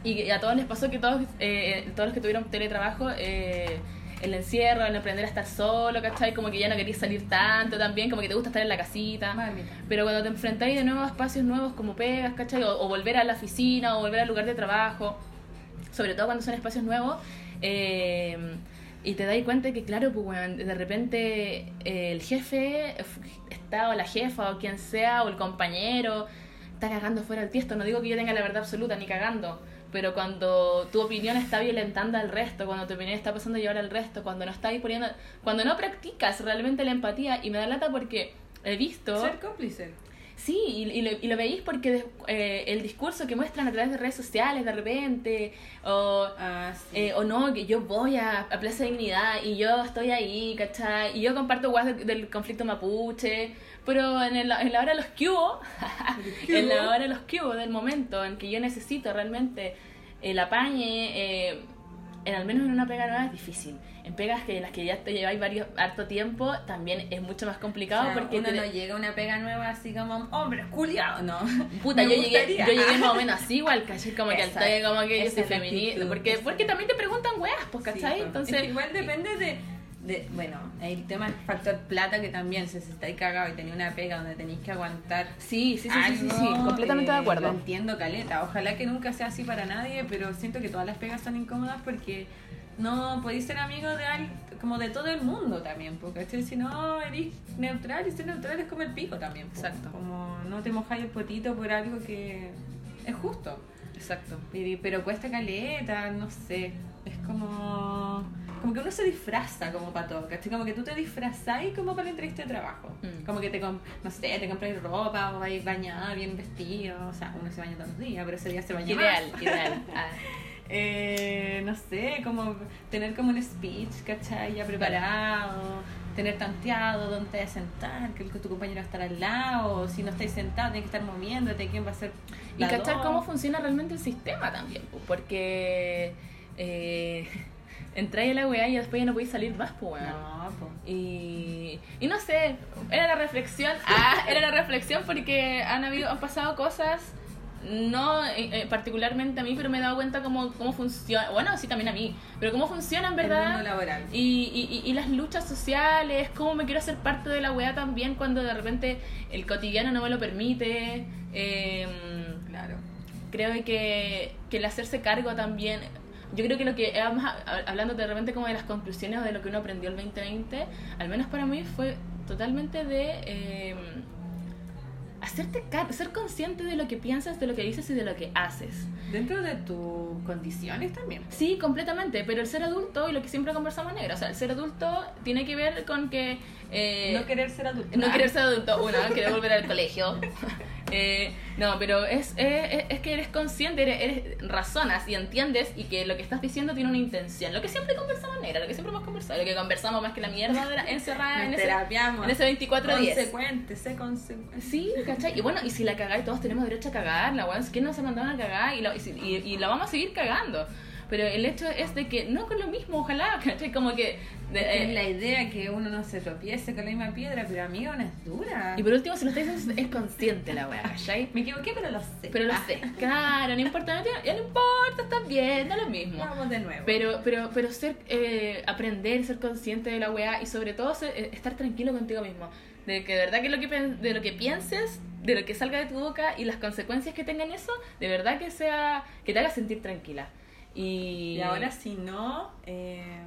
y, que a todos les pasó que todos, eh, todos los que tuvieron teletrabajo, eh, el encierro, el aprender a estar solo, ¿cachai? Como que ya no querías salir tanto también, como que te gusta estar en la casita. Mamita. Pero cuando te enfrentáis de nuevo a espacios nuevos como pegas, ¿cachai? O, o volver a la oficina o volver al lugar de trabajo, sobre todo cuando son espacios nuevos, eh, y te dais cuenta que, claro, pues, weón, de repente eh, el jefe está, o la jefa, o quien sea, o el compañero, está cagando fuera del tiesto. No digo que yo tenga la verdad absoluta, ni cagando. Pero cuando tu opinión está violentando al resto, cuando tu opinión está pasando a llevar al resto, cuando no estáis poniendo, cuando no practicas realmente la empatía, y me da lata porque he visto Ser cómplice. Sí, y, y lo, y lo veis porque de- eh, el discurso que muestran a través de redes sociales de repente, o, Ah, sí. eh, o no, que yo voy a, a Plaza Dignidad y yo estoy ahí, ¿cachai? Y yo comparto guas del, del conflicto mapuche, pero en, el- en la hora de los hubo, en la hora de los hubo, del momento en que yo necesito realmente el apañe, eh, en al menos en una pega nueva es difícil. En pegas que las que ya te lleváis varios harto tiempo, también es mucho más complicado O sea, porque uno te- no llega a una pega nueva así como, hombre, culiado, no. Puta, yo llegué, yo llegué más o menos así igual, ¿cachai? Como que al toque, como que yo soy es feminista. Porque, porque es- también te preguntan weas, pues, Sí, ¿cachai? po. Entonces, Es que igual depende de, de- bueno, el tema del factor plata que también, si se estáis cagado y tenía una pega donde tenéis que aguantar sí, sí, sí, sí, sí, sí, completamente eh, de acuerdo. Lo entiendo, Caleta. Ojalá que nunca sea así para nadie, pero siento que todas las pegas son incómodas porque no podéis ser amigo de al, como de todo el mundo también, porque si no eres neutral y ser neutral es como el pico también. po. Exacto. Como no te mojáis el potito por algo que es justo. Exacto. Pero, pero cuesta caleta, no sé. Es como. Como que uno se disfraza como para todo, ¿cachai? Como que tú te disfrazáis como para la entrevista de trabajo. Mm. Como que te, no sé, te compras ropa o vais bañada, bien vestido. O sea, uno se baña todos los días, pero ese día se baña Ideal, más. ideal. Ah, Eh, no sé, como tener como un speech, ¿cachai? Ya preparado, tener tanteado dónde te vas a sentar, que tu compañero va a estar al lado, si no estáis sentado, tienes que estar moviéndote, quién va a ser. Y cachar cómo funciona realmente el sistema también, pues, porque eh, entráis a la weá y después ya no podéis salir más, pues, weón. No, po. Y, y no sé, era la reflexión, ah, era la reflexión porque han habido, han pasado cosas no eh, eh, particularmente a mí, pero me he dado cuenta cómo, cómo funciona, bueno, sí también a mí, pero cómo funciona en El mundo verdad. laboral. Y, y, y- las luchas sociales, cómo me quiero hacer parte de la weá también cuando de repente el cotidiano no me lo permite. Eh, Claro. creo que, que el hacerse cargo también yo creo que lo que a- hablando de repente como de las conclusiones o de lo que uno aprendió el 2020 al menos para mí fue totalmente de eh, hacerte ser consciente de lo que piensas de lo que dices y de lo que haces Dentro de tus condiciones también. Sí, completamente, pero el ser adulto, y lo que siempre conversamos negro, o sea, el ser adulto tiene que ver con que... eh, no querer ser adulto. no querer ser adulto, uno, querer volver al colegio. Eh, no, pero es, es, es que eres consciente, eres, eres- razonas y entiendes y que lo que estás diciendo tiene una intención. Lo que siempre conversamos negra, lo que siempre hemos conversado, lo que conversamos más que la mierda de la- encerrada en ese, en ese 24-10. Consecuente, sé consecuente. Sí, ¿cachai? Y bueno, y si la cagáis, todos tenemos derecho a cagarla, weón. ¿Quién nos ha mandado a cagar? Y la, y, y- y la vamos a seguir cagando. Pero el hecho es de que no con lo mismo, ojalá, ¿cachai? Como que... de- Es eh, la idea que uno no se tropiece con la misma piedra, pero amiga, una es dura. y por último, si lo estáis diciendo, es consciente la weá, ¿cachai? Me equivoqué, pero lo sé. Pero lo sé. Claro, no importa, no, ya no importa, está bien, da lo mismo. Vamos de nuevo. Pero, pero, pero ser, eh, aprender, ser consciente de la weá y sobre todo ser- eh, estar tranquilo contigo mismo. De que de verdad que lo que, de lo que pienses, de lo que salga de tu boca y las consecuencias que tengan eso, de verdad que sea, que te haga sentir tranquila. Y, ahora si no, eh,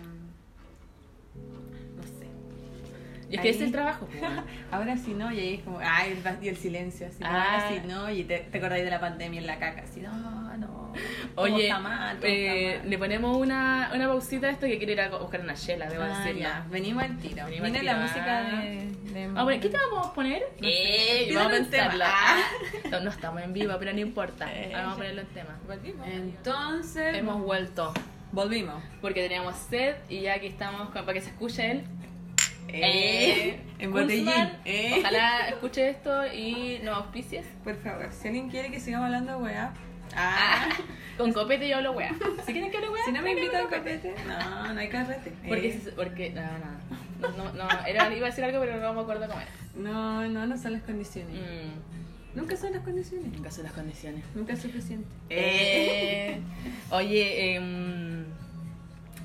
y es que ahí- ese es el trabajo. Ahora si no, y ahí es como, ay, el, y el silencio, así, Ah. ahora si no, y te, te acordáis de la pandemia en la caca, así, no, no, Oye, está mal, todo eh, está mal. le ponemos una, una pausita a esto que quiero ir a buscar una chela, debo Ah, decirlo. ya, venimos al tiro. Venimos al Viene tiro, la ah. música de... de Ah, bueno, ¿qué tema vamos a poner? No. Eh, vamos a pensarlo. Ah. No, no estamos en vivo, pero no importa. Eh, Vamos a ponerlo en tema. Entonces, Hemos vuelto. volvimos. Porque teníamos sed y ya aquí estamos con- para que se escuche él. Eh, en botellín. Guzmán, Eh. Ojalá escuche esto y nos auspicies. Por favor, si alguien quiere que sigamos hablando, weá. Ah, Ah. con copete yo hablo wea. Si quieren que hable wea. Si no me invitan al copete, no, no hay carrete. Porque, Eh, porque, no, no, no, no, no, era, iba a decir algo, pero no me acuerdo cómo era. No, no, no son las condiciones. Mm, Nunca son las condiciones. nunca son las condiciones. Nunca es suficiente. Eh, oye, em,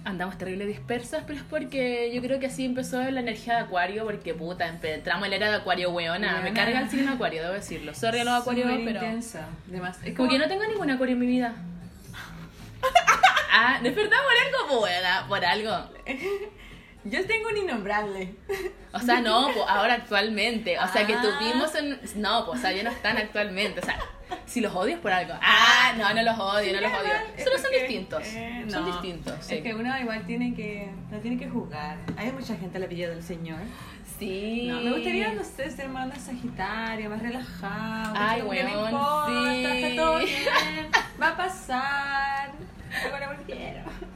andamos terrible dispersas, pero es porque yo creo que así empezó la energía de Acuario, porque puta, entramos en la era de Acuario, weona. Me carga el signo de Acuario, debo decirlo. Sorry a los Acuarios, pero. intensa. Además, es Como que no tengo ningún Acuario en mi vida. Ah, ¿no es verdad por algo? Weona, por algo. Yo tengo un innombrable. O sea, no, pues ahora actualmente. O sea, que Ah. tuvimos en... No, pues, o sea, ya no están actualmente. O sea, si los odias por algo. Ah, no, no los odio, no los odio. Solo son distintos. eh, Son no. distintos, sí. Es que uno igual tiene que, no tiene que juzgar. Hay mucha gente la pilla del Señor. Sí. No, me gustaría, no sé, ser más Sagitario, más relajado. Ay, como que no weón, importa, sí. está todo bien, va a pasar.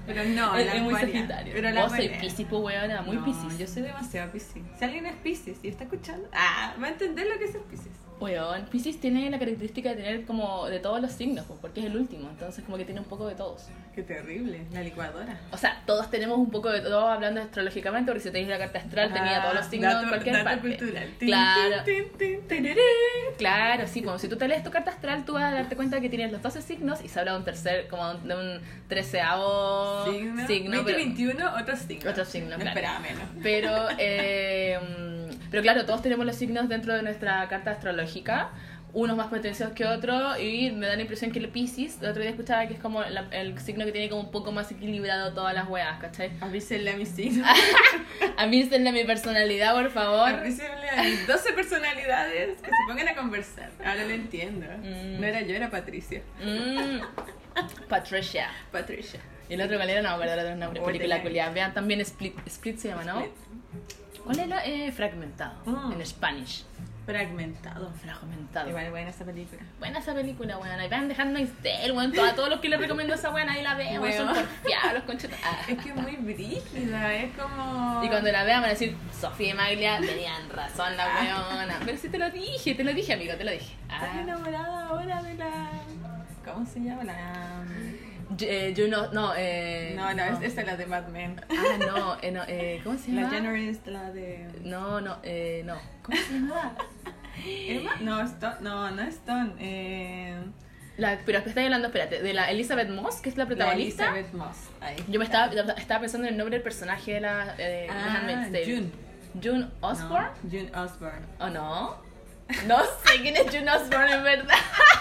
Pero no, Es, la es muy sagitario. Pero la Vos soy piscis, pues, weona, muy no, piscis. Yo soy demasiado piscis. Si alguien es piscis y está escuchando, ah, va a entender lo que es ser piscis. Weón, Piscis tiene la característica de tener como de todos los signos, pues, porque es el último. Entonces, como que tiene un poco de todos. Qué terrible, la licuadora. O sea, todos tenemos un poco de todo hablando astrológicamente, porque si tenéis la carta astral, tenía todos los signos dato, en cualquier dato parte. cultural. Claro. Claro, sí, como si tú te lees tu carta astral, tú vas a darte cuenta que tienes los 12 signos y se habla de un tercer, como de un treceavo Signo. signo. 2021, otro signo. Otro signo, No claro. esperaba menos. Pero, eh, pero claro, todos tenemos los signos dentro de nuestra carta astrológica, unos más potenciados que otros, y me da la impresión que el Pisces, el otro día escuchaba que es como la- el signo que tiene como un poco más equilibrado todas las weas, ¿cachai? Avísenle a mis signos. A mí mi personalidad, por favor. Avísenle a mis 12 personalidades que se pongan a conversar. Ahora lo entiendo. Mm. No era yo, era Patricia. Mm. Patricia. Patricia. Y el otro, ¿cuál era? No, acuerdo el otro nombre. Uy, Película culiada. Vean también Split. Split se llama, ¿no? Split. ¿Cuál era? Eh, fragmentado. Mm. En Spanish. Fragmentado. Fragmentado. Igual buena esa película. Buena esa película, weón. Ahí van dejando Tale, weón. Todo- A todos los que les recomiendo esa weón, ahí la veo. Weón. Son porfiados los conchetos. Ah. Es que es muy brígida, es como. Y cuando la vean van a decir, Sofía y Maglia tenían razón la weona. Pero si te lo dije, te lo dije, amigo, te lo dije. Estás Ah. enamorada ahora de la. ¿Cómo se llama? La. Eh, yo no, no, eh. No, no, es- esa es la de Mad Men. Ah, no, eh, no, eh, ¿cómo se La llama? Generous, la de. No, no, eh, no. ¿Cómo se llama? ¿Emma? No, Stone, no, no es Stone. Eh, La, pero que estáis hablando, espérate, de la Elizabeth Moss, que es la La protagonista. Elizabeth Moss. Ahí. Yo me estaba, estaba pensando en el nombre del personaje de la eh, de Ah. June. June Osborne. No, June Osborne. ¿O no? No sé quién es June Osborne en verdad.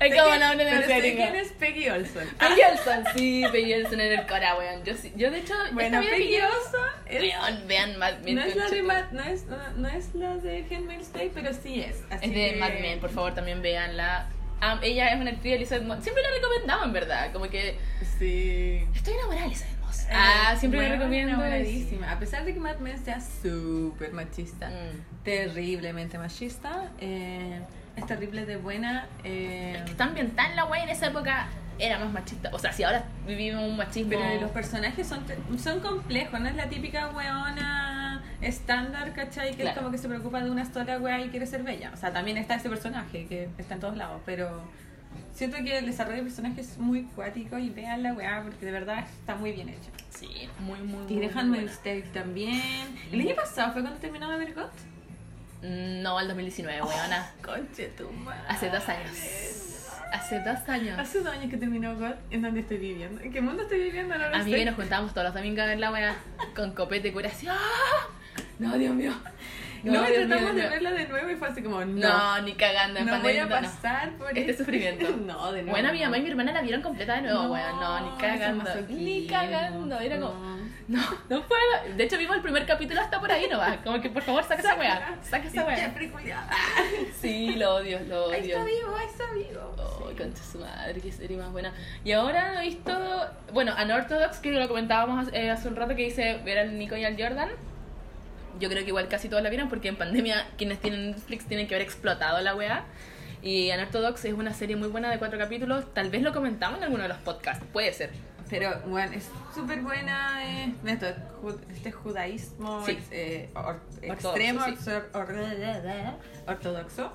es como nombre de pero sé quién es Peggy Olson. Peggy Olson, sí, Peggy Olson en el Cora, weón. Yo, sí- yo de hecho, Bueno, esta vida Peggy Olson es, Weón, vean Mad Men. no, es la de conchetum- Mad, no, es, no, no es la de Handmaid's Tale, pero sí es. Así Es de que- Mad Men, por favor, también veanla. Ah, ella es una actriz, Elizabeth Moss. Siempre la recomendaba, en verdad. Como que Sí. estoy enamorada de Elizabeth Moss. Ah, siempre Bueno, me recomiendo. enamoradísima. A pesar de que Mad Men sea súper machista, Mm. terriblemente machista, eh, es terrible de buena. eh, Es que está ambientada en la wea en esa época era más machista. O sea, si ahora vivimos un machismo. pero los personajes son, son complejos, no es la típica weona estándar, ¿cachai? Que Claro. es como que se preocupa de una sola wea y quiere ser bella. O sea, también está ese personaje que está en todos lados, pero siento que el desarrollo de personaje es muy cuático y vean la wea porque de verdad está muy bien hecho. Sí, muy, muy, Y muy déjame buena. Tale también. El año pasado fue cuando terminó de ver GOT. Mm, No, el 2019, weona. Conche tu madre. Hace dos años. Hace dos años. Hace dos años que terminó GOT. ¿En dónde estoy viviendo? ¿En qué mundo estoy viviendo? No lo A mí que nos juntábamos todos los domingos a ver la wea con copete curación. No, Dios mío. No, mío, tratamos Dios de mío. verla de nuevo y fue así como, no. No, ni cagando no voy a no, no. pasar por Este sufrimiento. no, de nuevo. Bueno, mi no. mamá y mi hermana la vieron completa de nuevo, No, weón. No, ni cagando. Ni cagando. Era como, No. no, no puedo. De hecho, vimos el primer capítulo hasta por ahí nomás. Como que por favor, saca esa weá. Saca esa weá. Sí, lo odio, lo Ahí odio. está vivo, ahí está vivo. Oh, concha su madre, qué serie más buena. Y ahora he visto, bueno, Unorthodox, que lo comentábamos eh, hace un rato, que dice ver al Nico y al Jordan. Yo creo que igual casi todos la vieron porque en pandemia quienes tienen Netflix tienen que haber explotado la weá. Y Unorthodox es una serie muy buena de cuatro capítulos. Tal vez lo comentamos en alguno de los podcasts, puede ser. Pero, bueno, es súper buena eh, esto, este judaísmo Sí. eh, or- extremo, sí. exor- or- ortodoxo.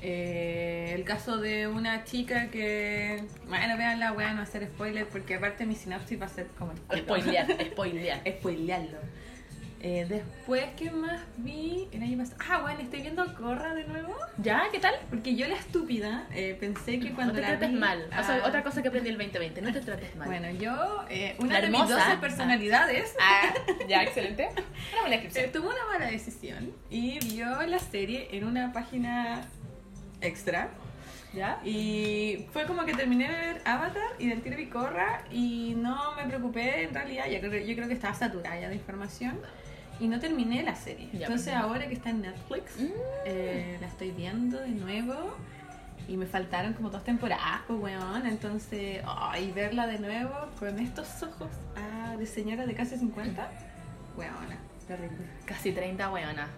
Eh, el caso de una chica que, bueno, vean la weá, no hacer spoiler, porque aparte mi sinopsis va a ser como. Spoilear, spoilear. Spoilearlo. Eh, después, ¿qué más vi? El año pasado. Ah, bueno, estoy viendo Corra de nuevo. ¿Ya? ¿Qué tal? Porque yo la estúpida eh, pensé que cuando no te la trates vi- mal. O sea, Ah, otra cosa que aprendí el 2020, no te trates mal. Bueno, yo, eh, una de mis hermosa. 12 personalidades, Ah, ya, excelente. Una buena eh, descripción. tomó una mala decisión y vio la serie en una página extra. ¿Ya? Y fue como que terminé de ver Avatar y del tiro y corra y no me preocupé en realidad, ya creo, yo creo que estaba saturada ya de información y no terminé la serie. Ya, Entonces pues. ahora que está en Netflix, Mm. eh, la estoy viendo de nuevo y me faltaron como dos temporadas, pues weón, entonces, ay, verla de nuevo con estos ojos ah, de señora de casi 50, weona, terrible. Casi 30 weona.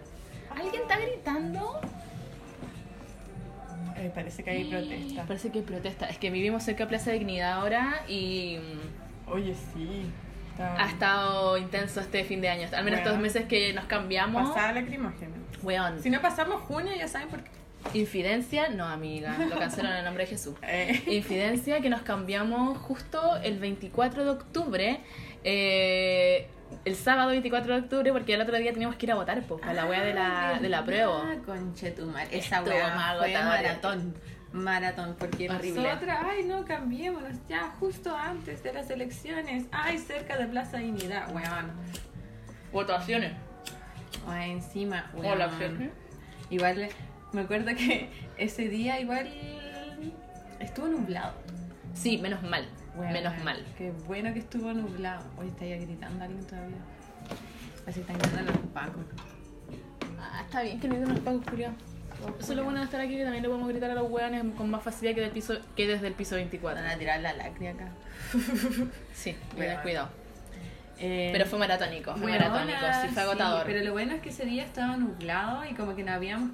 ¿Alguien está gritando? Eh, parece que hay protesta. Parece que hay protesta. Es que vivimos cerca de Plaza Dignidad ahora y mm, Oye, sí. Está ha estado intenso este fin de año. Al menos estos meses que nos cambiamos. pasada lacrimógena. Weón. Si no pasamos junio, ya saben por qué. Infidencia, no amiga, lo cancelaron en el nombre de Jesús. Eh, Infidencia que nos cambiamos justo el 24 de octubre. eh, el sábado 24 de octubre, porque el otro día teníamos que ir a votar po, para la wea de la, de la prueba. Ah, conchetumar. Esa wea fue maratón. Maratón, porque nosotras, ay no, cambiémonos ya justo antes de las elecciones, ay cerca de Plaza Dignidad, weón. Votaciones. Ay, encima, weón. Hola, Sergio. Igual, me acuerdo que ese día igual estuvo nublado. Sí, menos mal. Weón, menos mal. Qué bueno que estuvo nublado. Hoy está ya gritando alguien todavía. Así están gritando los pacos. Ah, está bien que no los pagos, Julio. Eso es lo bueno de estar aquí, que también le podemos gritar a los hueones con más facilidad que, del piso, que desde el piso 24. Van a tirar la lacria acá. Sí, Weón. ten cuidado. Eh, Pero fue maratónico, fue Weona, maratónico, sí, fue agotador. sí, pero lo bueno es que ese día estaba nublado y como que no habíamos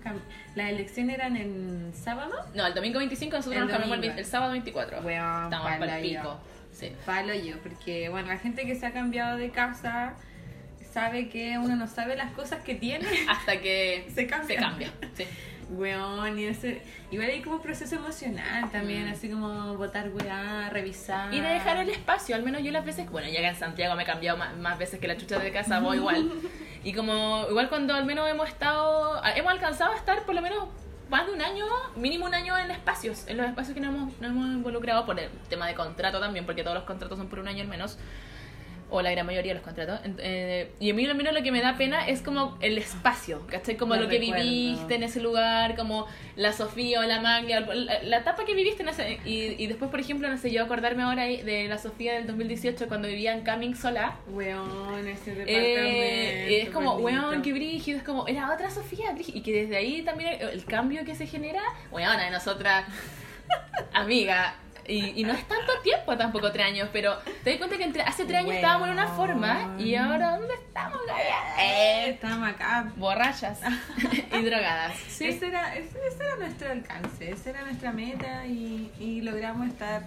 Las elecciones eran en sábado. No, el domingo 25 nosotros El nos cambiamos el, el sábado 24. Weón, Estamos para el pico. Sí. Palo yo, porque bueno, la gente que se ha cambiado de casa sabe que uno no sabe las cosas que tiene. Hasta que Se cambia. Se cambia. Sí. Weón, y ese, igual hay como un proceso emocional también, Mm. así como votar weá, revisar. Y de dejar el espacio, al menos yo las veces, bueno, ya que en Santiago me he cambiado más, más veces que la chucha de casa, voy igual. Y como, igual cuando al menos hemos estado, hemos alcanzado a estar por lo menos más de un año, mínimo un año en espacios, en los espacios que nos hemos, nos hemos involucrado por el tema de contrato también, porque todos los contratos son por un año al menos o la gran mayoría de los contratos. Eh, y a mí lo menos lo que me da pena es como el espacio, ¿cachai? Como lo que viviste en ese lugar, como la Sofía o la Maglia, la, la etapa que viviste en ese... Y, y después, por ejemplo, no sé, yo acordarme ahora de la Sofía del 2018 cuando vivía en Cumming sola. Weón, ese departamento. Eh, es como, bonito. weón, qué brígido, es como, era otra Sofía, brígido. Y que desde ahí también el, el cambio que se genera, weón, de nosotras, amiga. Y, y no es tanto tiempo tampoco, tres años, pero te das cuenta que entre, hace tres años estábamos en una forma y ahora, ¿dónde estamos? Eh, Eh, estamos acá. borrachas y drogadas. Sí. Ese, era, ese, ese era nuestro alcance, esa era nuestra meta y, y logramos estar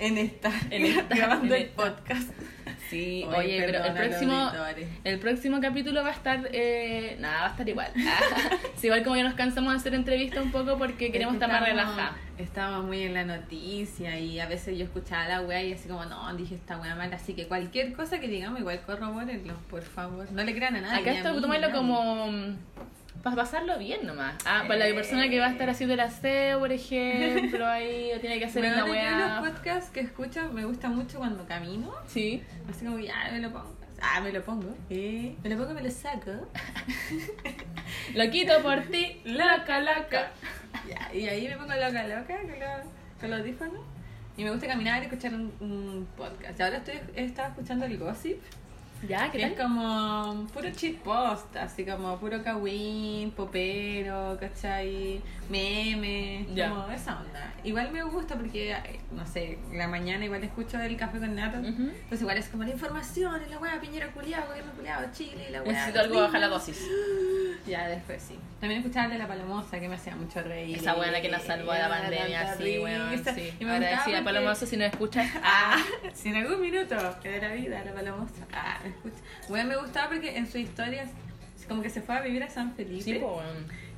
en esta, En esta- grabando en el esta. podcast. Sí, Oye, oye, pero el próximo, el próximo capítulo va a estar, eh, nada, va a estar igual. Igual como ya nos cansamos de hacer entrevistas un poco porque queremos estar más relajadas. Estamos muy en la noticia y a veces yo escuchaba a la wea y así como, no, dije esta wea mala. Así que cualquier cosa que digamos, igual corrobórenlo, por favor. No le crean a nadie. Acá esto tómalo como para pasarlo bien nomás. Ah, para la persona que va a estar haciendo el aseo, por ejemplo, ahí o tiene que hacer Bueno, una weá. los podcasts que escucho me gusta mucho cuando camino. Sí. Así como, ya me lo pongo. Ah, me lo pongo. Eh, me lo pongo y me lo saco. Lo quito por ti, loca, loca. Ya, y ahí me pongo loca, loca con los, con los audífonos. Y me gusta caminar y escuchar un, un podcast. Y ahora estoy, he estado escuchando el gossip. Ya, Que ¿qué es tal? como puro cheat post, así como puro kawin, popero, ¿cachai? Meme, Ya. como esa onda. Igual me gusta porque, eh, no sé, la mañana igual escucho el café con nata. Ujú. Entonces igual es como la información, la weá, Piñera culiado, gobierno culiado, Chile, la weá. Necesito algo bajar la dosis. Ya, después sí. También escuchaba de la palomosa, que me hacía mucho reír. Esa buena que nos salvó de la pandemia, sí, weón. risa. Sí. Y me Agradecida, gustaba porque- Palomoso, si nos escuchas. Ah, si en algún minuto de la vida la palomosa. Ah, escucha. Bueno, me gustaba porque en su historia como que se fue a vivir a San Felipe. Sí, pues.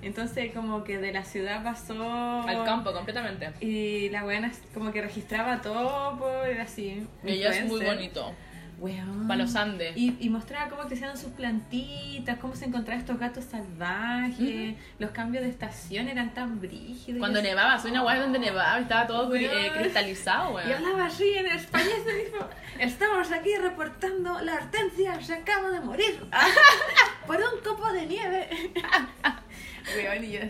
Entonces como que de la ciudad pasó Al campo, completamente. Y la buena como que registraba todo por así. Y ella es muy bonito. Weón. Para los Andes. Y, y mostraba cómo crecían sus plantitas, cómo se encontraban estos gatos salvajes, los cambios de estación eran tan brígidos. Cuando Y nevaba, soy una weá donde nevaba y estaba todo eh, cristalizado, Y weón. hablaba así en español y dijo, estamos aquí reportando, la hortensia se acaba de morir por un copo de nieve. Weón, y yo,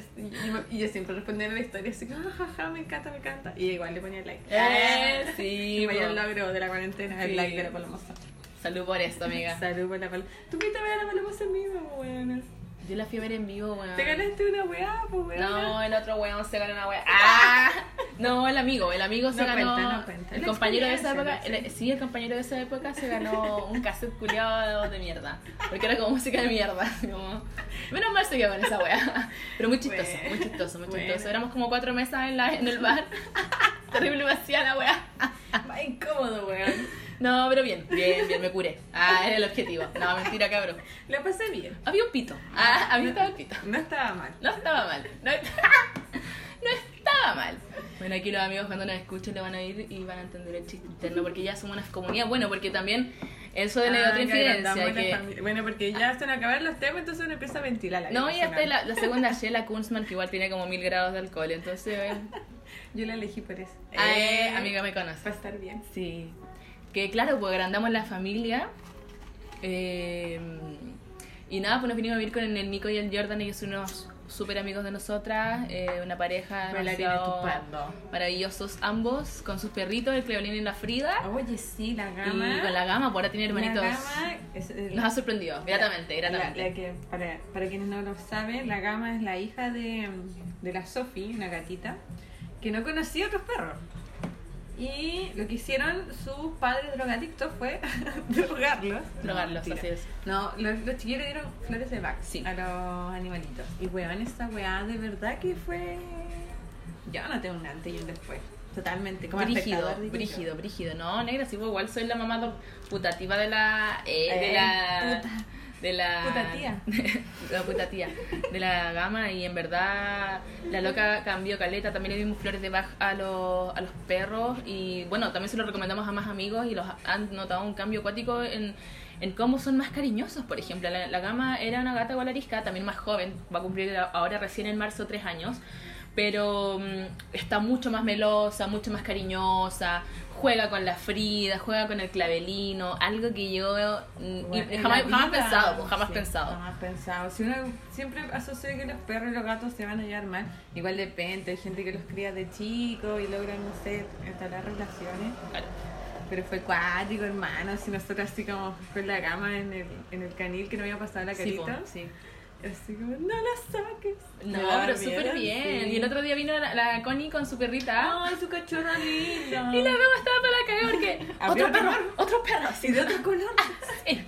y, y yo siempre respondía en la historia así, como, "Ah, jaja, me encanta, me encanta. Y igual le ponía like. Eh, sí, mayor po. logro de la cuarentena, Sí. el like de la palomosa. Salud por esto, amiga. Salud por la palomosa. ¿Tú fuiste a ver a la palomosa en vivo, weón? Yo la fui a ver en vivo, weón. Te ganaste una weá, pues weón. No, el otro weón se ganó una weá. ¡Ah! No, el amigo, el amigo se No ganó. cuenta, no cuenta. El La compañero de esa época, el- sí, el compañero de esa época se ganó un cassette culiado de mierda. Porque era como música de mierda. como- Menos mal se quedó con esa weá. Pero muy chistoso, Bueno. muy chistoso, muy Bueno. chistoso. Éramos como cuatro mesas en, la, en el bar. Terrible vacía la weá. Más incómodo, weón. No, pero bien, bien, bien, me curé. Ah, era el objetivo. No, mentira, cabrón. La pasé bien. Había un pito. Ah, había estaba el pito. No estaba mal. No estaba mal. No, no estaba mal. Bueno, aquí los amigos cuando nos escuchen lo van a ir y van a entender el chiste interno porque ya somos una comunidad. Bueno, porque también eso de la Ah, otra infidencia. Que... Bueno, porque ya se van a acabar los temas, entonces uno empieza a ventilar la No, y hasta la, la segunda Shela Kunzman, que igual tiene como mil grados de alcohol. Entonces, eh, Yo la elegí por eso. eh, amiga me conoce. Para estar bien. Sí. Que claro, pues agrandamos la familia. eh, y nada, pues nos vinimos a vivir con el Nico y el Jordan. Ellos son unos súper amigos de nosotras. eh, una pareja maravillosos ambos. Con sus perritos, el Cleolín y la Frida. Oye, sí, la Y gama. con la gama, por ahora tiene hermanitos. La gama es, es- Nos ha sorprendido, gratamente, la- gratamente. la que, para, para quienes no lo saben, la gama es la hija de, de la Sophie, una gatita, que no conocía otros perros. Y lo que hicieron sus padres drogadictos fue drogarlos. Drogarlos, No, así es. No, los, los chiquillos le dieron flores de Bach Sí. a los animalitos. Y weón, esa weá de verdad que fue. Yo no tengo un antes y un después. Totalmente. Como Brígido, brígido, brígido. No, negra, sí, pues igual soy la mamá putativa de la. eh, de Eh, la. puta. De la. Puta tía. la puta tía. De la gama y en verdad la loca cambió caleta. También le dimos flores de Bach a los, a los perros y bueno, también se lo recomendamos a más amigos y los han notado un cambio acuático en, en cómo son más cariñosos, por ejemplo. La, la gama era una gata arisca, también más joven, va a cumplir ahora recién en marzo tres años, pero mm, está mucho más melosa, mucho más cariñosa, juega con la Frida, juega con el clavelino, algo que yo mm, en jamás, jamás vida, pensado, pues, jamás sí, pensado. Jamás pensado. Si uno siempre asocia que los perros y los gatos se van a llevar mal, igual depende. Hay gente que los cría de chico y logran, no sé, entablar relaciones. Claro. Pero fue cuático, hermano. Si nosotros así como con la cama en el, en el canil que no había pasado la Sí, carita. sí. Así como, no la saques. No, Me pero súper bien. sí. Y el otro día vino la, la Connie con su perrita. Ay, su cachorro lindo. Y la veo estaba para la cagar porque otro perro, otro perro, así Y de otro color. Sí.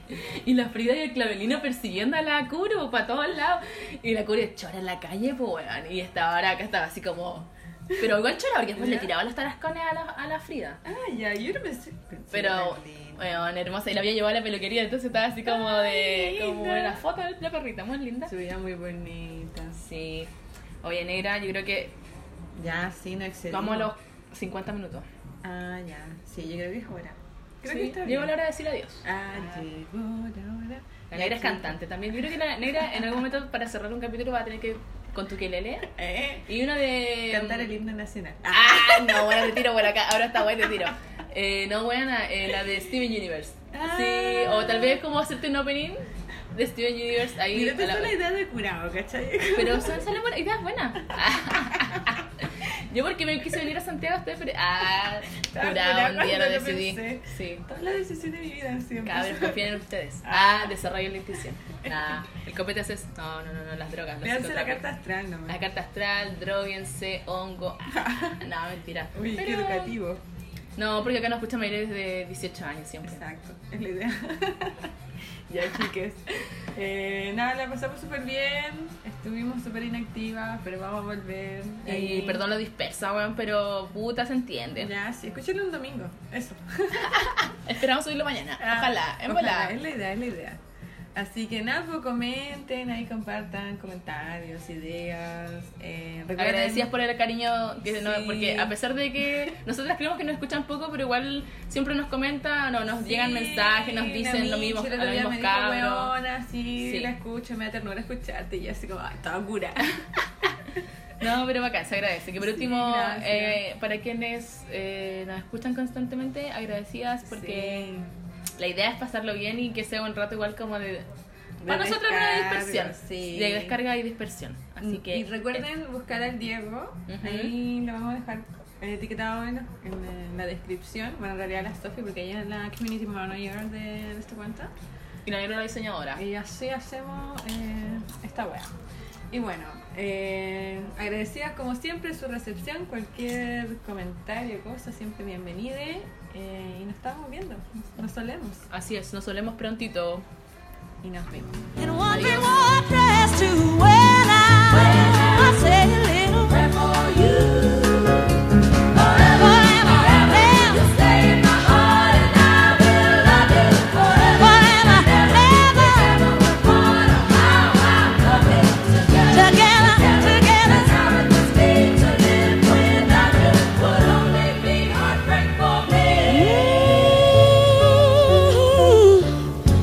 Y la Frida y el Clavelino persiguiendo a la Kuro para todos lados. Y la Kuro chora en la calle, pues. Y esta ahora acá estaba así como. Pero igual chora porque después ¿Ya? le tiraba los tarascones a la, a la Frida. Ah, ya, yo no pensé Pero, weón, hermosa. Y la había llevado a la peluquería, entonces estaba así como de. Ay, como la foto de la perrita, muy linda. Se veía muy bonita. Sí. Oye, negra, yo creo que Ya, sí, no excedimos. vamos a los 50 minutos. Ah, ya. Sí, yo creo que es hora. Creo Sí, que está Llegó bien. la hora de decir adiós. Ah, llegó la hora. La negra es cantante también. Yo creo que la negra en algún momento para cerrar un capítulo va a tener que con tu quelele Eh, y una de cantar el himno nacional. Ah, no, bueno, te tiro por acá. Ahora está bueno, te tiro. Eh, no, buena, eh, la de Steven Universe. Ah. Sí, o tal vez como hacerte un opening de Steven Universe ahí. Mira, te la- la idea de curado, ¿cachai? Pero son salen buenas, ideas buenas. Yo porque me quise venir a Santiago estoy Ah, un día lo decidí. pensé. Sí. Toda la decisión de mi vida siempre. Cabros, confíen en ustedes. Ah, desarrollen la intuición. Nah, el copete haces. No, no, no, no, las drogas. las Veanse la carta astral nomás. La carta astral, droguense, hongo. Ah, no, mentira. Uy, qué Pero- educativo. No, porque acá nos escuchan mayores de 18 años siempre. Exacto, es la idea. Ya, chiques. Eh, nada, la pasamos súper bien. Estuvimos súper inactivas, pero vamos a volver. Y Ahí. perdón lo dispersa, weón, pero puta se entiende. Ya, sí, escúchenlo un domingo. Eso. Esperamos subirlo mañana. Ojalá, en Ojalá. Es la idea, es la idea. Así que nada, pues comenten, ahí compartan comentarios, ideas. Eh, recuerden- Agradecidas por el cariño, que no- Sí. porque a pesar de que nosotras creemos que nos escuchan poco, pero igual siempre nos comentan, no, nos Sí, llegan mensajes, nos dicen lo mismo, día mismos me dijo, cabros. "Weona, sí, Sí. la escucho, me da ternura escucharte. Y así como, ay, toda cura. No, pero bacán, se agradece. Que por último, eh, para quienes eh, nos escuchan constantemente, agradecidas porque la idea es pasarlo bien y que sea un rato igual como de... Para nosotros una dispersión. sí. De descarga y dispersión. Así que... y recuerden buscar al Diego, Ujú. ahí lo vamos a dejar etiquetado en, en la descripción. Bueno, en realidad la Sofi, porque ella es la community manager de, de esta cuenta. Y la negra la diseñadora. Y así hacemos eh, esta wea. Y bueno, eh, agradecidas como siempre su recepción, cualquier comentario, cosa, siempre bienvenida. Eh, y nos estamos viendo. Nos solemos. Así es, nos solemos prontito. Y nos vemos.